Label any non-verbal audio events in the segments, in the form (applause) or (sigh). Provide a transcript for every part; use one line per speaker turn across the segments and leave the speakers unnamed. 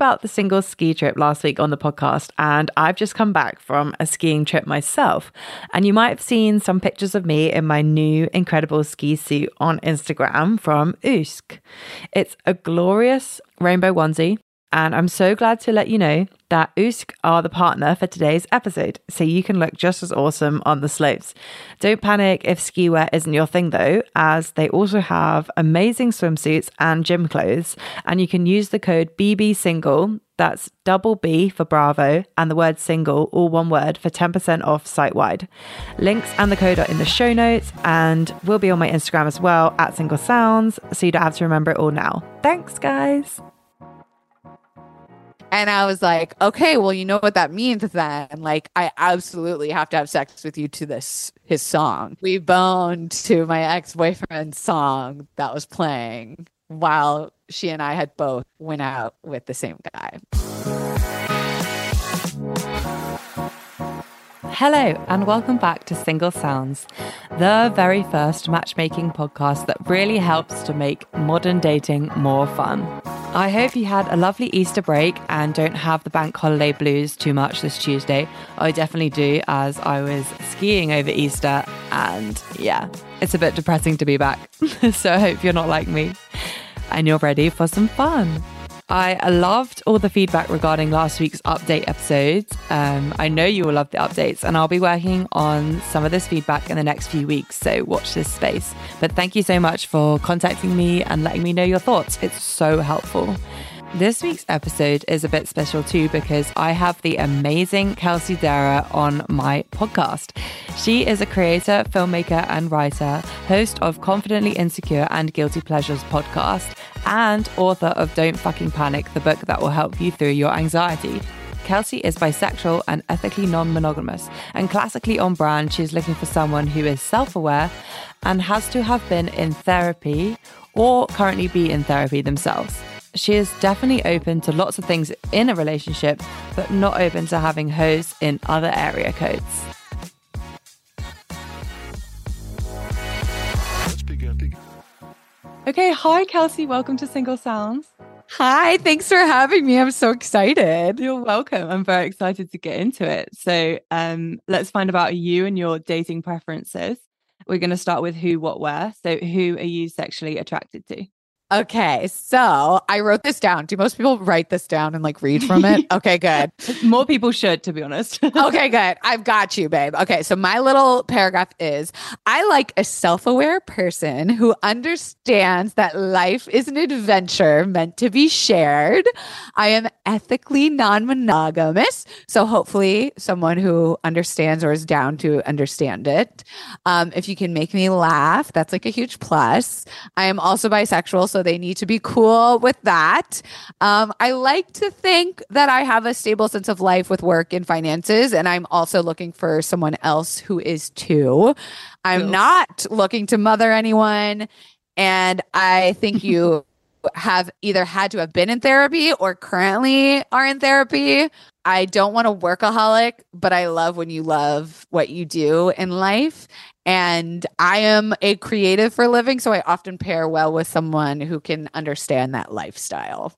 about the single ski trip last week on the podcast, and I've just come back from a skiing trip myself. And you might have seen some pictures of me in my new incredible ski suit on Instagram from OOSC. It's a glorious rainbow onesie and I'm so glad to let you know that OOSC are the partner for today's episode, so you can look just as awesome on the slopes. Don't panic if ski wear isn't your thing though, as they also have amazing swimsuits and gym clothes, and you can use the code BB Single, that's double B for Bravo, and the word single, all one word, for 10% off site wide. Links and the code are in the show notes and will be on my Instagram as well at Single Sounds, so you don't have to remember it all now. Thanks, guys.
And I was like, okay, well, you know what that means then. Like, I absolutely have to have sex with you to this his song. We boned to my ex-boyfriend's song that was playing while she and I had both went out with the same guy.
Hello, and welcome back to Single Sounds, the very first matchmaking podcast that really helps to make modern dating more fun. I hope you had a lovely Easter break and don't have the bank holiday blues too much this Tuesday. I definitely do, as I was skiing over Easter, and yeah, it's a bit depressing to be back. (laughs) so I hope you're not like me and you're ready for some fun. I loved all the feedback regarding last week's update episodes. Um, I know you will love the updates, and I'll be working on some of this feedback in the next few weeks. So watch this space. But thank you so much for contacting me and letting me know your thoughts. It's so helpful. This week's episode is a bit special too because I have the amazing Kelsey Darragh on my podcast. She is a creator, filmmaker, and writer, host of Confidently Insecure and Guilty Pleasures podcast, and author of Don't Fucking Panic, the book that will help you through your anxiety. Kelsey is bisexual and ethically non monogamous, and classically on brand, she's looking for someone who is self aware and has to have been in therapy or currently be in therapy themselves. She is definitely open to lots of things in a relationship, but not open to having hoes in other area codes. Okay, hi Kelsey, welcome to Single Sounds.
Hi, thanks for having me. I'm so excited.
You're welcome. I'm very excited to get into it. So, um, let's find out about you and your dating preferences. We're going to start with who, what, where. So, who are you sexually attracted to?
Okay, so I wrote this down. Do most people write this down and like read from it? (laughs) Okay, good.
More people should, to be honest. (laughs)
okay, good. I've got you, babe. Okay, so my little paragraph is I like a self aware person who understands that life is an adventure meant to be shared. I am ethically non monogamous. So hopefully, someone who understands or is down to understand it. Um, if you can make me laugh, that's like a huge plus. I am also bisexual. So they need to be cool with that. Um, I like to think that I have a stable sense of life with work and finances, and I'm also looking for someone else who is too. I'm not looking to mother anyone, and I think (laughs) you have either had to have been in therapy or currently are in therapy. I don't want a workaholic, but I love when you love what you do in life. And I am a creative for living, so I often pair well with someone who can understand that lifestyle.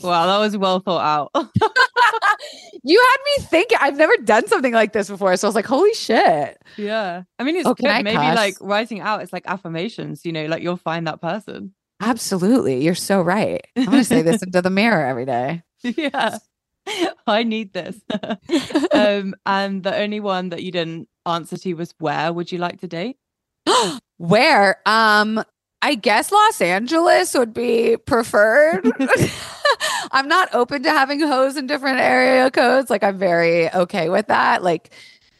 Wow, that was well thought out. (laughs)
you had me think I've never done something like this before. So I was like, holy shit.
Yeah. I mean, it's oh, good. Maybe cuss? like writing out, it's like affirmations, you know, like you'll find that person.
Absolutely. You're so right. I'm going to say this into the mirror every day. (laughs)
Yeah. (laughs) I need this. um, and the only one that you didn't answer to was where would you like to date? (gasps)
where? Um, I guess Los Angeles would be preferred. (laughs) (laughs) I'm not open to having hoes in different area codes. Like I'm very okay with that. Like,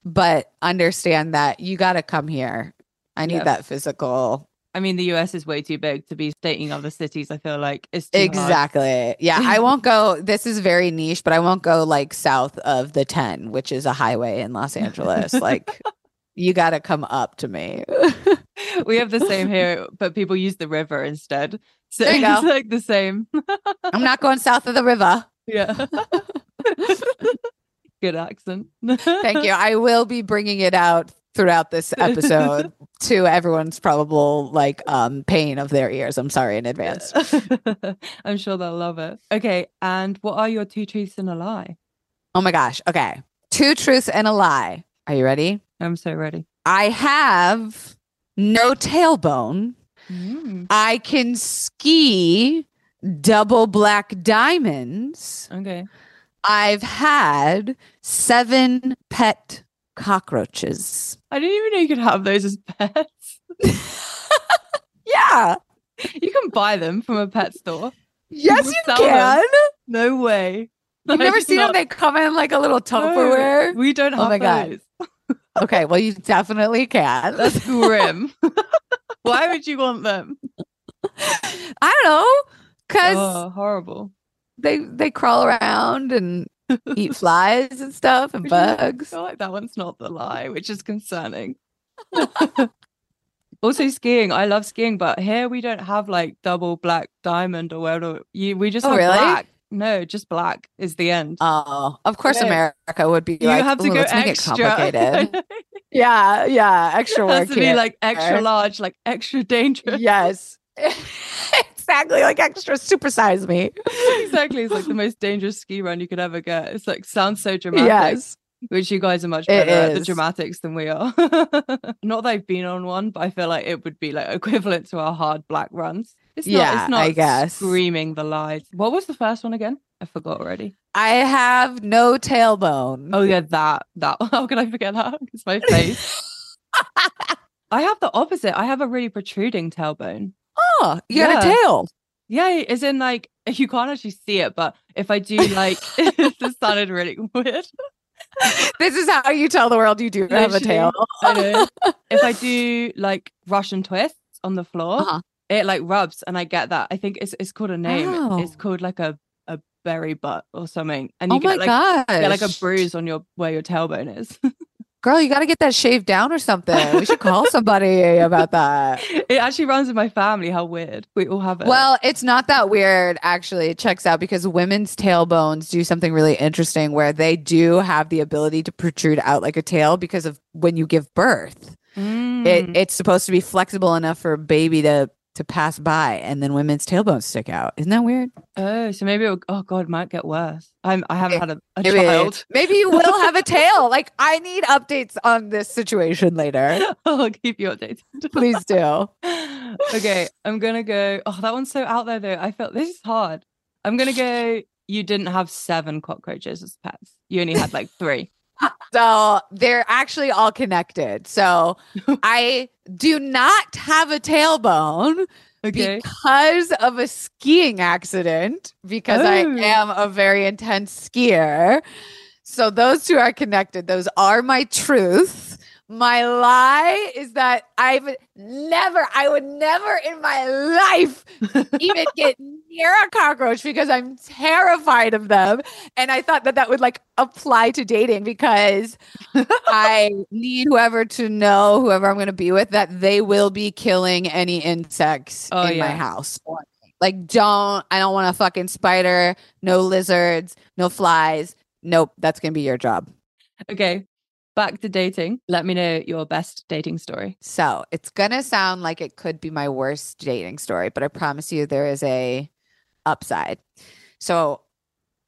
but understand that you got to come here. I need yes. that physical
I mean, the US is way too big to be dating other cities. I feel like it's
exactly. Hard. Yeah, I won't go. This is very niche, but I won't go like south of the 10, which is a highway in Los (laughs) Angeles. like, you got to come up to me. (laughs)
we have the same here, but people use the river instead. So it's like the same. (laughs)
I'm not going south of the river.
Yeah. Good accent.
Thank you. I will be bringing it out throughout this (laughs) episode to everyone's probable like um pain of their ears. I'm sorry in advance. (laughs)
I'm sure they'll love it. Okay. And what are your two truths and a lie?
Oh my gosh. Okay. Two truths and a lie. Are you ready?
I'm so ready.
I have no tailbone.
Mm,
I can ski double black diamonds.
okay.
I've had seven pet cockroaches.
I didn't even know you could have those as pets. (laughs)
Yeah.
You can buy them from a pet store.
Yes, you
sell them.
can.
No way.
You've never seen
not-
them? They come in like a little
No,
Tupperware.
we don't oh have
Oh my God.
those. (laughs)
Okay, well, you definitely can.
That's (laughs) grim. Why would you want them?
I don't know, because
Oh, horrible.
they they crawl around and eat flies and stuff and (laughs)
is- I
bugs.
feel like that one's not the lie, which is concerning. (laughs) (laughs) also, skiing. I love skiing, but here we don't have like double black diamond or whatever. You, we just
Oh,
have
really?
black. No, just black is the end.
Oh, of course,
Yeah.
America would be
you
like,
have to
"Ooh,
go
let's make it
extra.
complicated. yeah, yeah, extra
it has to be like extra large, like extra dangerous.
yes, exactly, like extra supersize me.
exactly. It's like the most dangerous ski run you could ever get. It's like sounds so dramatic.
Yes,
Which you guys are much better at the dramatics than we are. (laughs) Not that I've been on one, but I feel like it would be like equivalent to our hard black runs. It's not,
Yeah,
it's not
I guess.
screaming the lies. What was the first one again? I forgot already.
I have no tailbone.
Oh yeah, that that. (laughs) How can I forget that? It's my face. (laughs) I have the opposite. I have a really protruding tailbone.
Oh, you got a
Yeah.
tail.
Yeah, as in like (laughs) you can't actually see it, but if I do like (laughs) this sounded really weird. (laughs)
This is how you tell the world you do have a tail.
I if I do like Russian twists on the floor,
Uh-huh.
it like rubs and I get that. I think it's it's called a name. It- It's
Oh.
called like a a berry butt or something. And you
Oh
get like you get like a bruise on your where your tailbone is.
Girl, you got to get that shaved down or something. We should call (laughs) somebody about that.
it actually runs in my family. How weird. We all have it.
Well, it's not that weird, actually. It checks out because women's tailbones do something really interesting where they do have the ability to protrude out like a tail because of when you give birth. It,
Mm.
it's supposed to be flexible enough for a baby to to pass by, and then women's tailbones stick out. Isn't that weird?
oh, so maybe oh god, it might get worse. I'm I haven't had a, a
Maybe,
child.
maybe you will have a tail. Like, I need updates on this situation later. (laughs)
I'll keep you updated.
Please do. (laughs)
okay, I'm gonna go. Oh, that one's so out there though. I felt this is hard. I'm gonna go. You didn't have seven cockroaches as pets. You only had like three.
So they're actually all connected. So (laughs) I do not have a tailbone
Okay.
because of a skiing accident, because I
Oh.
am a very intense skier. So those two are connected. Those are my truth. My lie is that I've never, I would never in my life (laughs) even get near a cockroach because I'm terrified of them. And I thought that that would like apply to dating because I (laughs) need whoever to know, whoever I'm going to be with, that they will be killing any insects
Oh,
in my house. Like, don't, I don't want a fucking spider, no lizards, no flies. Nope, that's going to be your job.
okay. Back to dating. Let me know your best dating story.
So it's gonna sound like it could be my worst dating story, but I promise you there is a upside. So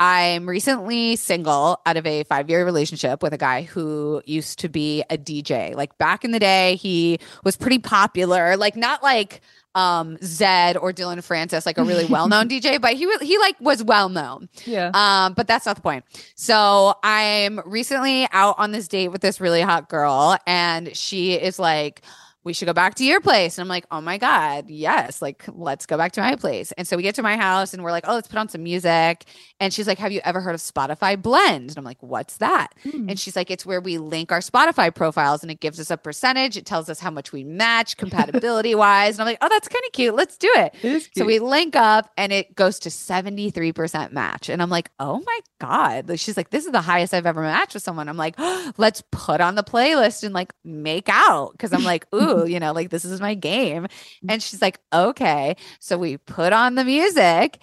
I'm recently single out of a five year relationship with a guy who used to be a DJ. Like back in the day, he was pretty popular, like not like um Zedd or Dillon Francis, like a really (laughs) well known DJ, but he was he like was well known.
Yeah.
Um, but that's not the point. So I'm recently out on this date with this really hot girl, and she is like, we should go back to your place. And I'm like, oh my God, yes, like let's go back to my place. And so we get to my house and we're like, oh, let's put on some music. And she's like, have you ever heard of Spotify Blend? And I'm like, what's that?
Hmm.
And she's like, it's where we link our Spotify profiles and it gives us a percentage. It tells us how much we match (laughs) compatibility wise. And I'm like, oh, that's kind of cute. Let's do it.
It
So we link up and it goes to 73% match. And I'm like, oh my God. Like, She's like, this is the highest I've ever matched with someone. I'm like, (gasps) let's put on the playlist and like make out. Cause I'm like, ooh, (laughs) (laughs) you know, like this is my game. Mm. And she's like, okay. So we put on the music.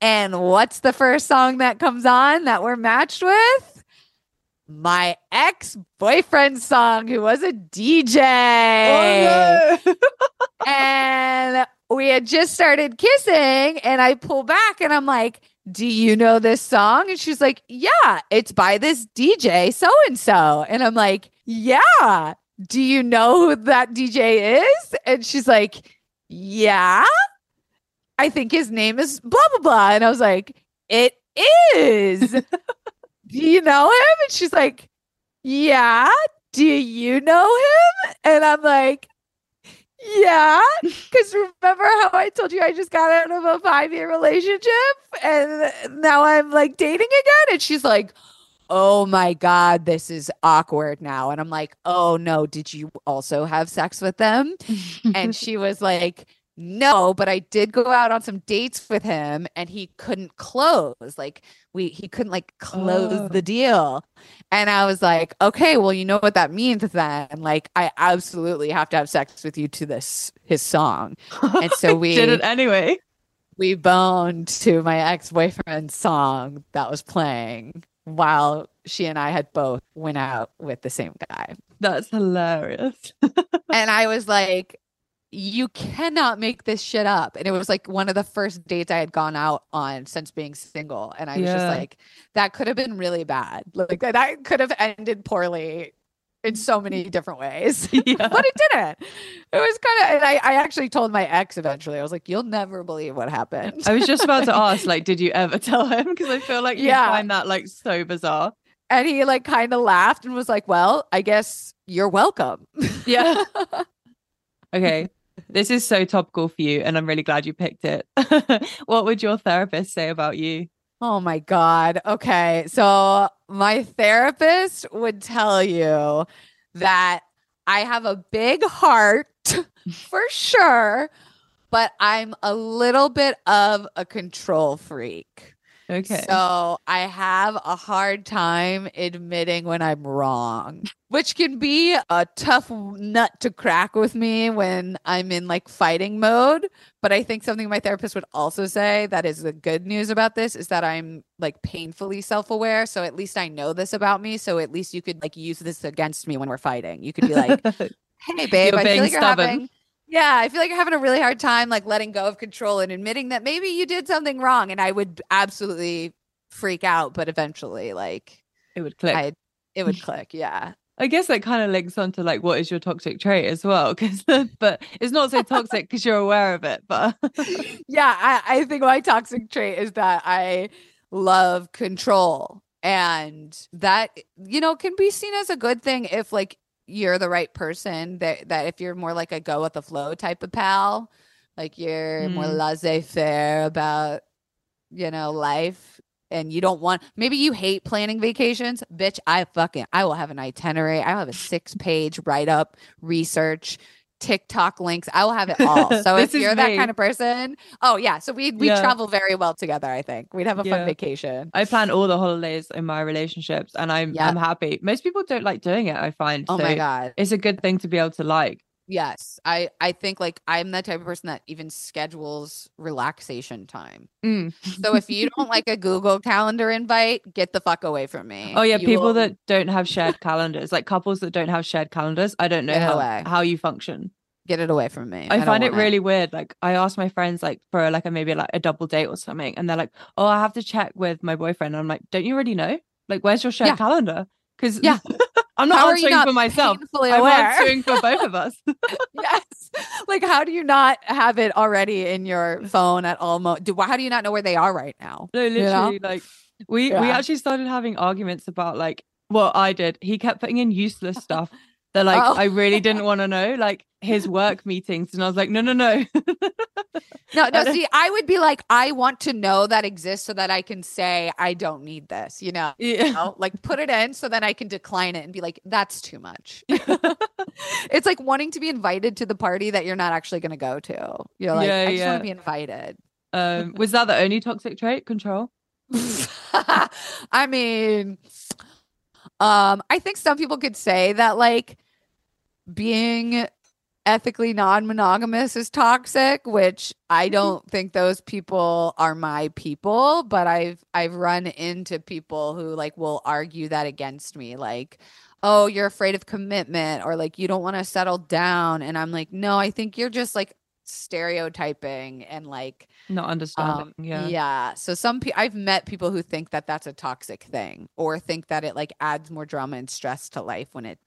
And what's the first song that comes on that we're matched with? my ex boyfriend's song, who was a DJ.
Oh no. (laughs)
and we had just started kissing, and I pull back and I'm like, Do you know this song? And she's like, Yeah, it's by this DJ, so and so. And I'm like, Yeah. Do you know who that DJ is? And she's like, Yeah. I think his name is blah, blah, blah. And I was like, It is. (laughs) Do you know him? And she's like, Yeah. Do you know him? And I'm like, yeah, because remember how I told you I just got out of a five year relationship and now I'm like dating again? And she's like, oh my God, this is awkward now. And I'm like, oh no, did you also have sex with them? and (laughs) she was like, no, but I did go out on some dates with him and he couldn't close. Like we he couldn't like close
Oh.
the deal. And I was like, okay, well, you know what that means then. Like I absolutely have to have sex with you to this his song. And so (laughs) we
did it anyway.
we boned to my ex-boyfriend's song that was playing while she and I had both went out with the same guy.
That's hilarious. (laughs)
and I was like, you cannot make this shit up. And it was like one of the first dates I had gone out on since being single. And I was just like, that could have been really bad. Like that- that could have ended poorly in so many different ways. (laughs) (laughs)
yeah.
but it didn't. It was kind of, and I, I actually told my ex eventually, I was like, you'll never believe what happened.
I was just about to (laughs) ask, like, did you ever tell him? Because I feel like you
Yeah.
find that like so bizarre.
and he like kind of laughed and was like, well, I guess you're welcome.
Yeah. Okay. This is so topical for you, and I'm really glad you picked it. what would your therapist say about you?
Oh my God. Okay. So my therapist would tell you that I have a big heart (laughs) for sure, but I'm a little bit of a control freak.
Okay.
So I have a hard time admitting when I'm wrong, which can be a tough nut to crack with me when I'm in like fighting mode. But I think something my therapist would also say that is the good news about this is that I'm like painfully self aware. So at least I know this about me. So at least you could like use this against me when we're fighting. You could be like, (laughs) hey babe i feel like you're
stubborn.
having yeah i feel like you're having a really hard time like letting go of control and admitting that maybe you did something wrong and i would absolutely freak out but eventually like
it would click.
i it would click yeah
I guess that kind of links onto like what is your toxic trait as well, because (laughs) but it's not so toxic because you're aware of it. But (laughs)
yeah I, I think my toxic trait is that i love control and that you know can be seen as a good thing if like you're the right person that that if you're more like a go with the flow type of pal like you're more
Mm.
laissez-faire about you know life and you don't want maybe you hate planning vacations bitch i fucking i will have an itinerary i will have a six page write up research tiktok links i will have it all (laughs) so if you're that
me.
kind of person oh yeah so we we
Yeah.
travel very well together i think we'd have a
Yeah.
fun vacation
I plan all the holidays in my relationships, and I'm
Yeah.
I'm happy. Most people don't like doing it. I find.
oh my god
It's a good thing to be able to like.
Yes i i think like i'm the type of person that even schedules relaxation time
Mm.
so if you don't like a google calendar invite get the fuck away from me
Oh yeah,
You
people
will-
that don't have shared calendars, like couples that don't have shared calendars. I don't know
Get
how,
away.
how you function.
get it away from me
I,
don't
find it
want
really weird. Like I ask my friends like for like a maybe like a double date or something, and they're like, "Oh, I have to check with my boyfriend." And I'm like, "Don't you already know? Like, where's your shared
Yeah.
calendar?" Because
Yeah. (laughs)
I'm not answering
not
for myself. I'm
aware
answering for both of us. (laughs) (laughs)
yes like how do you not have it already in your phone at all mo- do how do you not know where they are right now
No,
You know?
literally, like we we actually started having arguments about like what I did. He kept putting in useless (laughs) stuff that like
Oh.
I really didn't (laughs) want to know, like his work meetings, and I was like, no, no, no.
no no (laughs) see i would be like i want to know that exists so that i can say i don't need this you know
yeah.
know, like put it in so then I can decline it and be like, that's too much. (laughs) it's like wanting to be invited to the party that you're not actually going to go to. You're like,
Yeah,
I just
yeah.
want to be invited.
Um, was that the only toxic trait? Control.
I mean, um, I think some people could say that like being ethically non-monogamous is toxic which i don't think those people are my people but i've i've run into people who like will argue that against me like oh you're afraid of commitment or like you don't want to settle down and i'm like no i think you're just like stereotyping and like
not understanding.
um,
yeah.
yeah so some people i've met people who think that that's a toxic thing or think that it like adds more drama and stress to life when it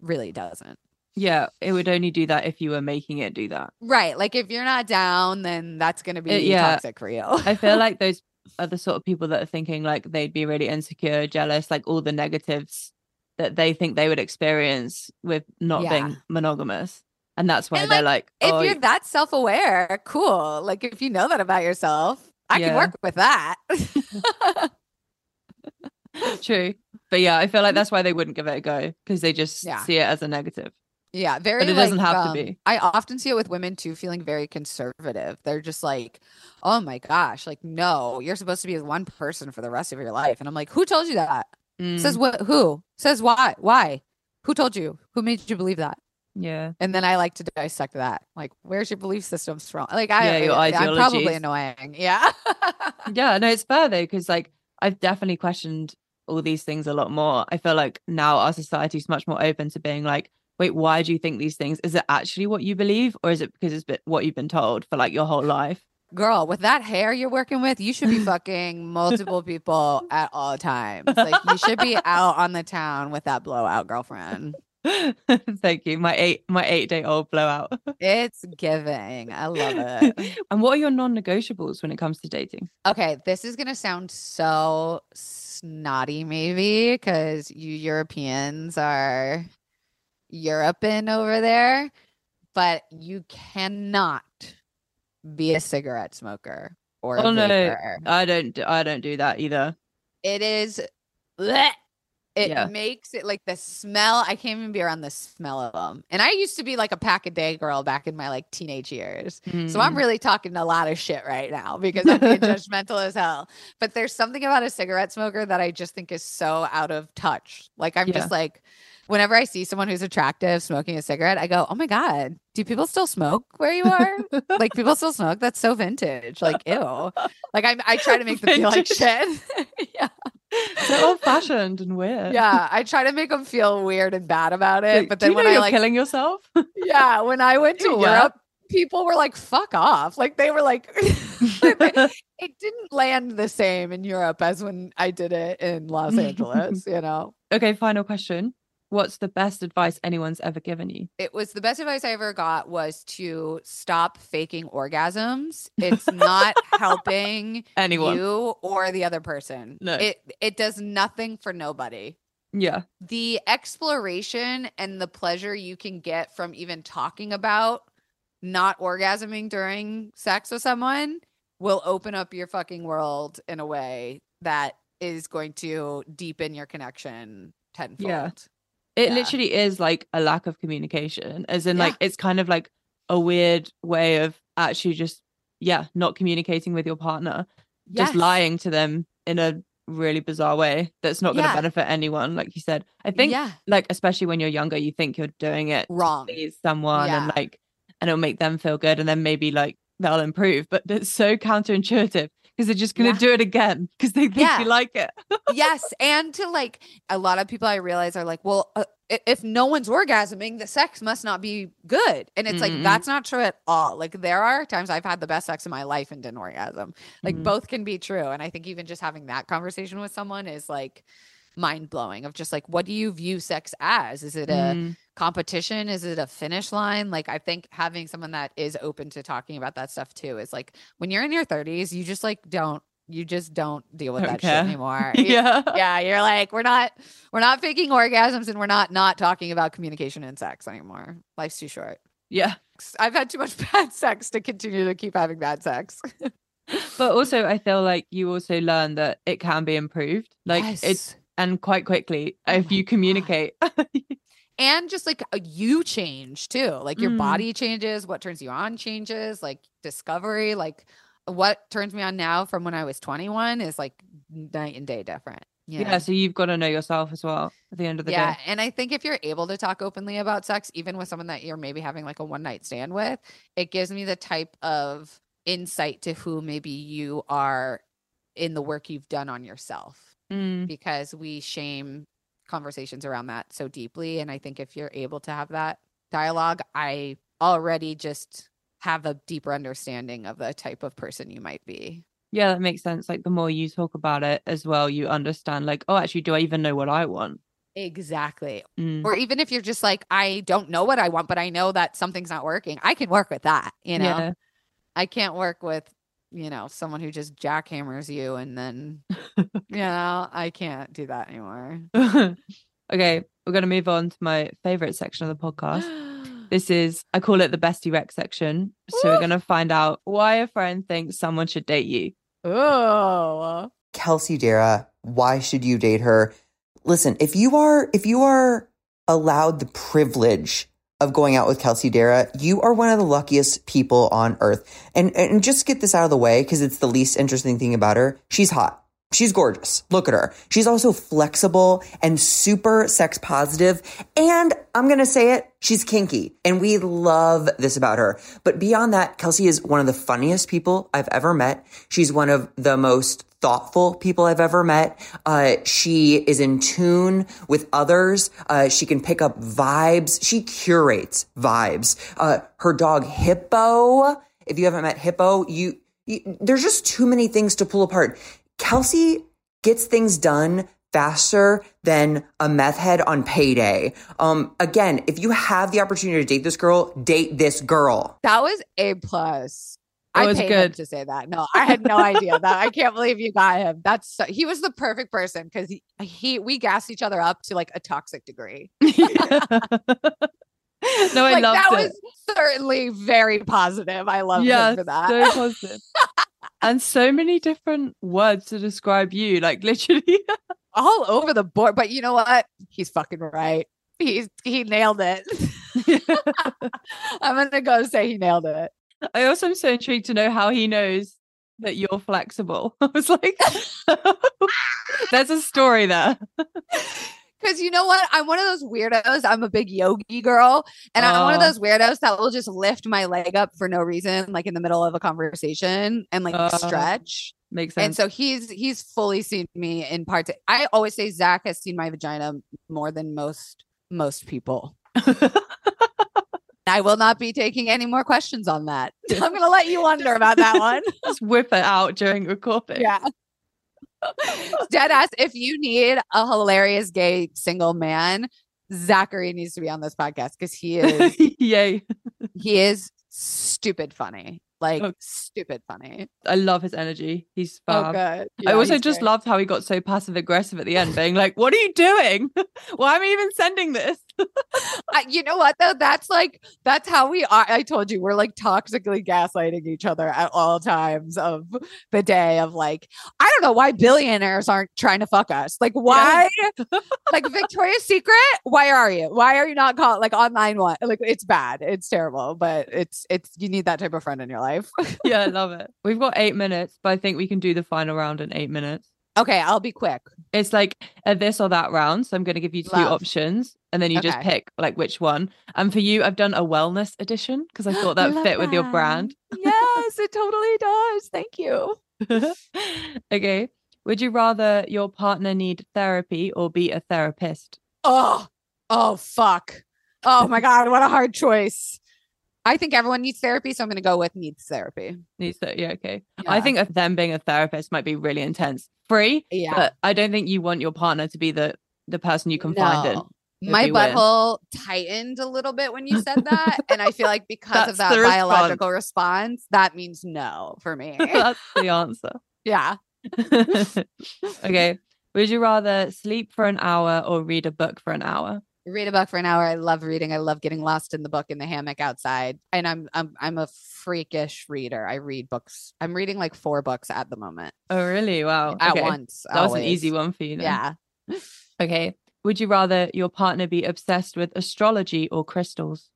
really doesn't
Yeah, it would only do that if you were making it do that.
Right. Like if you're not down, then that's going to be
Uh, yeah.
toxic for you.
I feel (laughs) like those are the sort of people that are thinking like they'd be really insecure, jealous, like all the negatives that they think they would experience with not
Yeah.
being monogamous. And that's why
And,
they're like,
if
oh,
you're that self aware, cool. Like if you know that about yourself, I can work with that. (laughs)
true. But yeah, I feel like that's why they wouldn't give it a go because they just
Yeah.
see it as a negative.
yeah. Very But
it doesn't have to
um,
be.
I often see it with women too, feeling very conservative. They're just like, oh my gosh, like, no, you're supposed to be with one person for the rest of your life. And I'm like, who told you that? Says
Mm,
what? Who? Says why? Why? Who told you? Who made you believe that?
yeah.
And then I like to dissect that. Like, where's your belief systems from? Like, I,
Yeah, your
I- I'm probably annoying. Yeah. (laughs)
Yeah, no, it's fair though, because like I've definitely questioned all these things a lot more. I feel like now our society is much more open to being like, wait, why do you think these things? Is it actually what you believe, or is it because it's been what you've been told for like your whole life?
Girl, with that hair you're working with, you should be (laughs) fucking multiple people at all times. Like, you should be (laughs) out on the town with that blowout girlfriend. (laughs)
Thank you. My eight my eight day old blowout. (laughs)
It's giving. I love it. (laughs)
and what are your non-negotiables when it comes to dating?
Okay, this is going to sound so snotty, maybe, because you Europeans are European over there, but you cannot be a cigarette smoker or a
Oh, no. I don't I don't do that either.
It is. bleh. It
Yeah.
makes it like the smell. I can't even be around the smell of them. And I used to be like a pack a day girl back in my like teenage years. So I'm
Mm.
really talking a lot of shit right now because I'm being (laughs) judgmental as hell. But there's something about a cigarette smoker that I just think is so out of touch. Like I'm
Yeah.
just like, whenever I see someone who's attractive smoking a cigarette, I go, "Oh my god, do people still smoke where you are? like people still smoke? That's so vintage. Like ew. Like I I try to make them feel like shit. (laughs) yeah,
so old fashioned and weird.
yeah. I try to make them feel weird and bad about it.
Like,
but then
you
when I like
killing yourself.
yeah, when I went to (laughs)
wow.
Europe, people were like, fuck off. Like they were like, (laughs) (laughs) it didn't land the same in Europe as when I did it in Los Angeles, you know?
okay, final question. What's the best advice anyone's ever given you?
It was the best advice I ever got was to stop faking orgasms. It's not (laughs) helping
Anyone?
you or the other person.
No.
It it does nothing for nobody.
Yeah.
the exploration and the pleasure you can get from even talking about not orgasming during sex with someone will open up your fucking world in a way that is going to deepen your connection tenfold.
It
Yeah.
literally is like a lack of communication, as in,
Yeah.
like, it's kind of like a weird way of actually just, yeah, not communicating with your partner, just lying to them in a really bizarre way that's not going to
Yeah.
benefit anyone. Like you said, I think,
yeah,
like, especially when you're younger, you think you're doing it
wrong.
please someone and like, and it'll make them feel good. And then maybe like they'll improve. But it's so counterintuitive because they're just going to
Yeah.
do it again because they think
Yeah.
you like it. (laughs)
yes, and to like a lot of people I realize are like, well, uh, if no one's orgasming, the sex must not be good. And it's
Mm-mm.
like that's not true at all. Like there are times I've had the best sex in my life and didn't orgasm. Like
Mhm.
both can be true. And I think even just having that conversation with someone is like mind blowing of just like what do you view sex as? Is it a
Mm.
Competition? Is it a finish line? Like I think having someone that is open to talking about that stuff too is like when you're in your 30s, you just like don't you just don't deal with
Don't
that shit anymore. (laughs)
Yeah.
yeah, you're like we're not we're not faking orgasms and we're not not talking about communication and sex anymore. Life's too short.
Yeah.
I've had too much (laughs) bad sex to continue to keep having bad sex. (laughs)
But also, I feel like you also learn that it can be improved. Like it's and quite quickly
Oh
if you communicate.
And just like uh, you change too. Like your
Mm.
body changes, what turns you on changes, like discovery, like what turns me on now from when I was 21 is like night and day different.
Yeah. so you've got to know yourself as well at the end of the
yeah.
day.
Yeah, and I think if you're able to talk openly about sex, even with someone that you're maybe having like a one night stand with, it gives me the type of insight to who maybe you are in the work you've done on yourself
Mm.
because we shame conversations around that so deeply. And I think if you're able to have that dialogue, I already just have a deeper understanding of the type of person you might be.
Yeah, that makes sense. Like the more you talk about it as well, you understand like, oh, actually, do I even know what I want?
Exactly.
Mm.
Or even if you're just like, I don't know what I want, but I know that something's not working, I can work with that. You know,
Yeah.
I can't work with, you know, someone who just jackhammers you and then, you (laughs) know, I can't do that anymore. (laughs)
okay, we're going to move on to my favorite section of the podcast. (gasps) This is, I call it the bestie rec section. So we're going to find out why a friend thinks someone should date you.
oh,
Kelsey Darragh, why should you date her? Listen, if you are if you are allowed the privilege of going out with Kelsey Darragh, you are one of the luckiest people on earth. And and just get this out of the way because it's the least interesting thing about her. She's hot. She's gorgeous. Look at her. She's also flexible and super sex positive. And I'm going to say it, she's kinky. And we love this about her. But beyond that, Kelsey is one of the funniest people I've ever met. She's one of the most thoughtful people I've ever met. Uh, she is in tune with others. Uh, she can pick up vibes. She curates vibes. Uh, her dog Hippo. If you haven't met Hippo, you, you there's just too many things to pull apart. Kelsey gets things done faster than a meth head on payday. Um, again, if you have the opportunity to date this girl, date this girl.
that was a plus.
That
I
was good.
to say that. No, I had no idea that. I can't believe you got him. That's so, he was the perfect person because he, he we gassed each other up to like a toxic degree. (laughs)
no, I
like
loved
that
it.
was certainly very positive. I love
yeah,
him for that.
so positive. and so many different words to describe you. Like (laughs) literally,
All over the board. But you know what? He's fucking right. He's he nailed it. (laughs) I'm gonna go say he nailed it.
I also am so intrigued to know how he knows that you're flexible. (laughs) I was like, (laughs) there's a story there. (laughs)
Because you know what? I'm one of those weirdos. I'm a big yogi girl. And I'm one of
Oh.
those weirdos that will just lift my leg up for no reason, like in the middle of a conversation and like
Oh,
stretch.
Makes sense.
And so he's he's fully seen me in parts. I always say Zach has seen my vagina more than most most people. I will not be taking any more questions on that. (laughs) I'm gonna let you wonder about that one. (laughs)
Just whip it out during recording.
yeah. (laughs) Dead ass. If you need a hilarious gay single man, Zachary needs to be on this podcast because he is
Yay.
he is stupid funny. Like
Oh.
stupid funny.
I love his energy. He's
Oh
fab.
good.
I also just
great.
loved how he got so passive aggressive at the end, being like, What are you doing? Why am I even sending this? (laughs)
You know what though? That's like that's how we are. I told you we're like toxically gaslighting each other at all times of the day. Of like, I don't know why billionaires aren't trying to fuck us. Like, why? (laughs) like Victoria's Secret? Why are you? Why are you not called like online one? Like, it's bad. It's terrible. But it's it's you need that type of friend in your life.
yeah, I (laughs) love it. We've got eight minutes, but I think we can do the final round in eight minutes.
Okay, I'll be quick.
It's like a this or that round. So I'm going to give you two
Love.
options and then you just
Okay.
pick like which one. And for you, I've done a wellness edition because I thought (gasps) that
Love
fit with your
that.
brand.
yes, it totally (laughs) does. Thank you. (laughs)
okay. Would you rather your partner need therapy or be a therapist?
Oh, oh, fuck. Oh my God. What a hard choice. I think everyone needs therapy. So I'm going to go with needs therapy.
Needs to, yeah, okay. I
Yeah.
think of them being a therapist might be really intense. Free,
Yeah.
but I don't think you want your partner to be the the person you confide in.
No.
It'd
My
be weird.
tightened a little bit when you said that. (laughs) and I feel like because of that biological response, that means no for me. (laughs)
That's the answer.
yeah. (laughs)
okay. Would you rather sleep for an hour or read a book for an hour?
Read a book for an hour. I love reading. I love getting lost in the book in the hammock outside. And I'm I'm I'm a freakish reader. I read books. I'm reading like four books at the moment.
Oh, really? Wow.
At
okay.
once.
That was an easy one for you. Then.
Yeah.
Okay. Would you rather your partner be obsessed with astrology or crystals?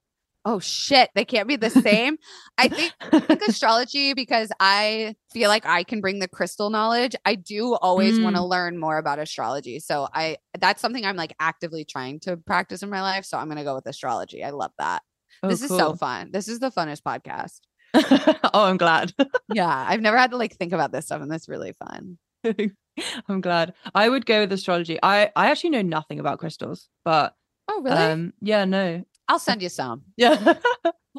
Oh shit, they can't be the same. I think I think (laughs) astrology because I feel like I can bring the crystal knowledge. I do always want to
Mm.
learn more about astrology. So I that's something I'm like actively trying to practice in my life. So I'm gonna go with astrology. I love that.
Oh,
this is so fun. This is the funnest podcast. (laughs)
oh, I'm glad. (laughs)
Yeah. I've never had to like think about this stuff and that's really fun.
I'm glad. I would go with astrology. I I actually know nothing about crystals, but
Oh, really?
um yeah, no.
I'll send you some. (laughs)
Yeah.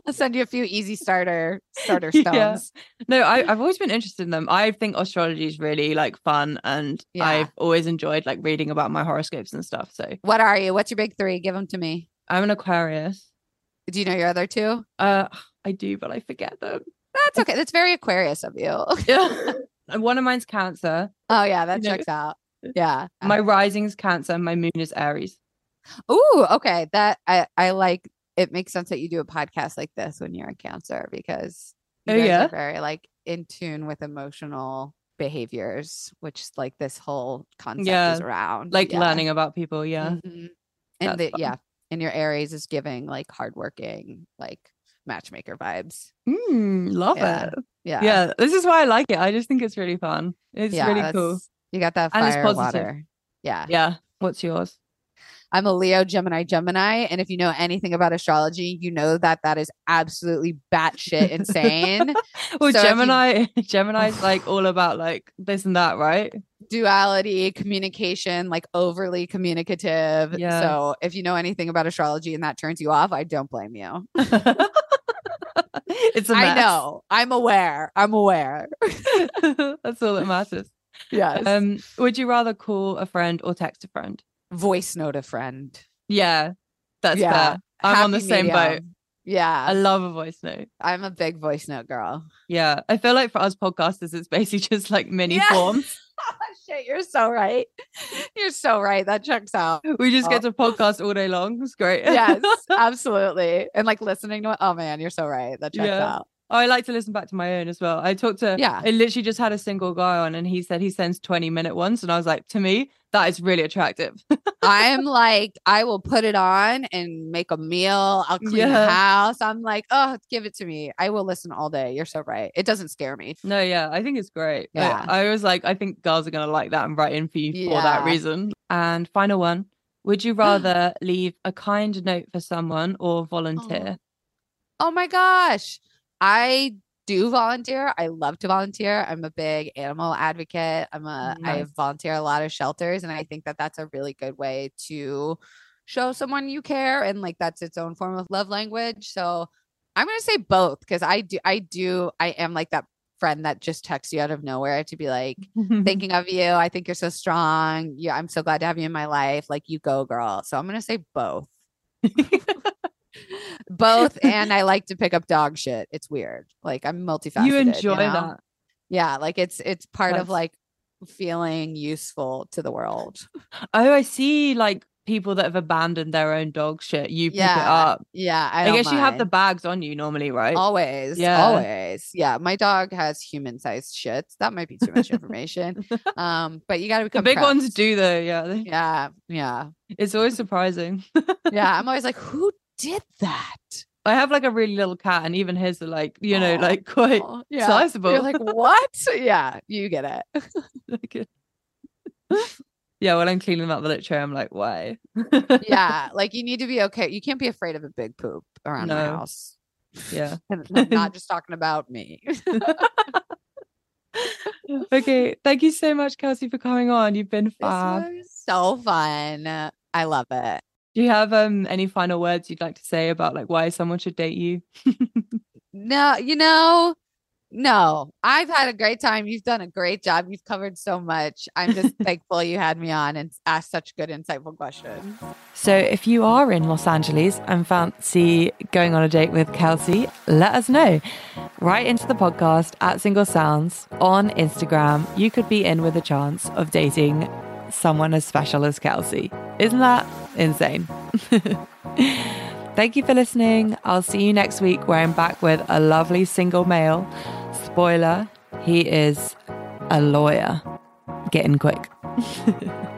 I'll send you a few easy starter starter (laughs)
Yeah.
stones.
no, I, I've always been interested in them. I think astrology is really like fun and
Yeah.
I've always enjoyed like reading about my horoscopes and stuff. So
What are you? What's your big three? Give them to me.
I'm an Aquarius.
Do you know your other two?
Uh I do, but I forget them.
That's okay. That's very Aquarius of you. (laughs)
Yeah. And One of mine's Cancer.
Oh yeah, that
You know-
checks out. Yeah.
My rising is Cancer, and my moon is Aries.
Ooh, okay. That I I like. It makes sense that you do a podcast like this when you're in Cancer because you
Oh,
guys
yeah?
are very like in tune with emotional behaviors, which like this whole concept
Yeah,
is around.
Like
Yeah.
learning about people. Yeah.
Mhm. And the, yeah, and your Aries is giving like hardworking, like matchmaker vibes.
Mm, love
Yeah.
it.
Yeah.
Yeah. This is why I like it. I just think it's really fun. It's
Yeah,
really cool.
You got that
And it's
fire
positive.
water. Yeah.
Yeah. What's yours?
I'm a Leo, Gemini, Gemini. And if you know anything about astrology, you know that that is absolutely batshit insane. (laughs)
Well,
So if you-
Gemini, (laughs) Gemini's like all about like this and that, right?
Duality, communication, like overly communicative.
Yeah.
So if you know anything about astrology and that turns you off, I don't blame you. (laughs)
it's a
I
mess.
know. I'm aware. I'm aware.
That's all that matters.
Yes.
Um, would you rather call a friend or text a friend?
Voice note a friend.
Yeah, that's
Yeah,
fair. I'm on the
Happy
same boat.
Yeah.
I love a voice note.
I'm a big voice note girl.
Yeah, I feel like for us podcasters, it's basically (laughs) just like mini forms. (laughs)
Shit, you're so right. You're so right. That checks out.
We just
Oh.
get to podcast all day long. It's great.
Yes, (laughs) absolutely. And like listening to it. Oh man, you're so right. That checks
Yeah.
out.
Oh, I like to listen back to my own as well. I talked to,
Yeah.
I literally just had a single guy on and he said he sends 20 minute ones. And I was like, to me, that is really attractive. (laughs)
I'm like, I will put it on and make a meal. I'll clean the house. I'm like, oh, give it to me. I will listen all day. You're so right. It doesn't scare me.
no, yeah, I think it's great. I-
Yeah.
I, was like, I think girls are going to like that and write in for you for that reason. And final one Would you (gasps) rather leave a kind note for someone or volunteer?
Oh, oh my gosh. I do volunteer. I love to volunteer. I'm a big animal advocate. I'm a I
Nice.
volunteer a lot of shelters and I think that that's a really good way to show someone you care and like that's its own form of love language. So I'm going to say both because I do I do I am like that friend that just texts you out of nowhere to be like (laughs) thinking of you. I think you're so strong. Yeah, I'm so glad to have you in my life. Like you go, girl. So I'm gonna say both. (laughs) both, and I (laughs) like to pick up dog shit. It's weird. Like I'm multifaceted.
you enjoy
know?
that.
Yeah, like it's it's part of like feeling useful to the world.
Oh, I see like people that have abandoned their own dog shit. You pick it up.
Yeah, I,
I, guess you have the bags on you normally, right?
Always,
Yeah.
always. Yeah, my dog has human-sized shits. That might be too much information. (laughs) um, but you got to
the
become
big ones do though. Yeah, (laughs)
Yeah, yeah.
it's always surprising.
yeah i'm always like who did that
I have like a really little cat, and even his are like, you know, like quite
Aw, yeah.
sizable.
you're like (laughs) what yeah you get it (laughs)
yeah, when I'm cleaning up the litter, I'm like, why?
yeah (laughs) like you need to be okay you can't be afraid of a big poop around
No.
house
yeah.
not just talking about me
okay. Thank you so much, Kelsey, for coming on. You've been fab.
so fun i love it
Do you have um any final words you'd like to say about like why someone should date you? (laughs)
no you know no i've had a great time you've done a great job you've covered so much i'm just (laughs) thankful you had me on and asked such good insightful questions
So, if you are in Los Angeles and fancy going on a date with Kelsey, let us know. Write into the podcast at Single Sounds on Instagram. You could be in with a chance of dating someone as special as Kelsey. Isn't that insane? (laughs) Thank you for listening. I'll see you next week where I'm back with a lovely single male. Spoiler, he is a lawyer. Get in quick. (laughs)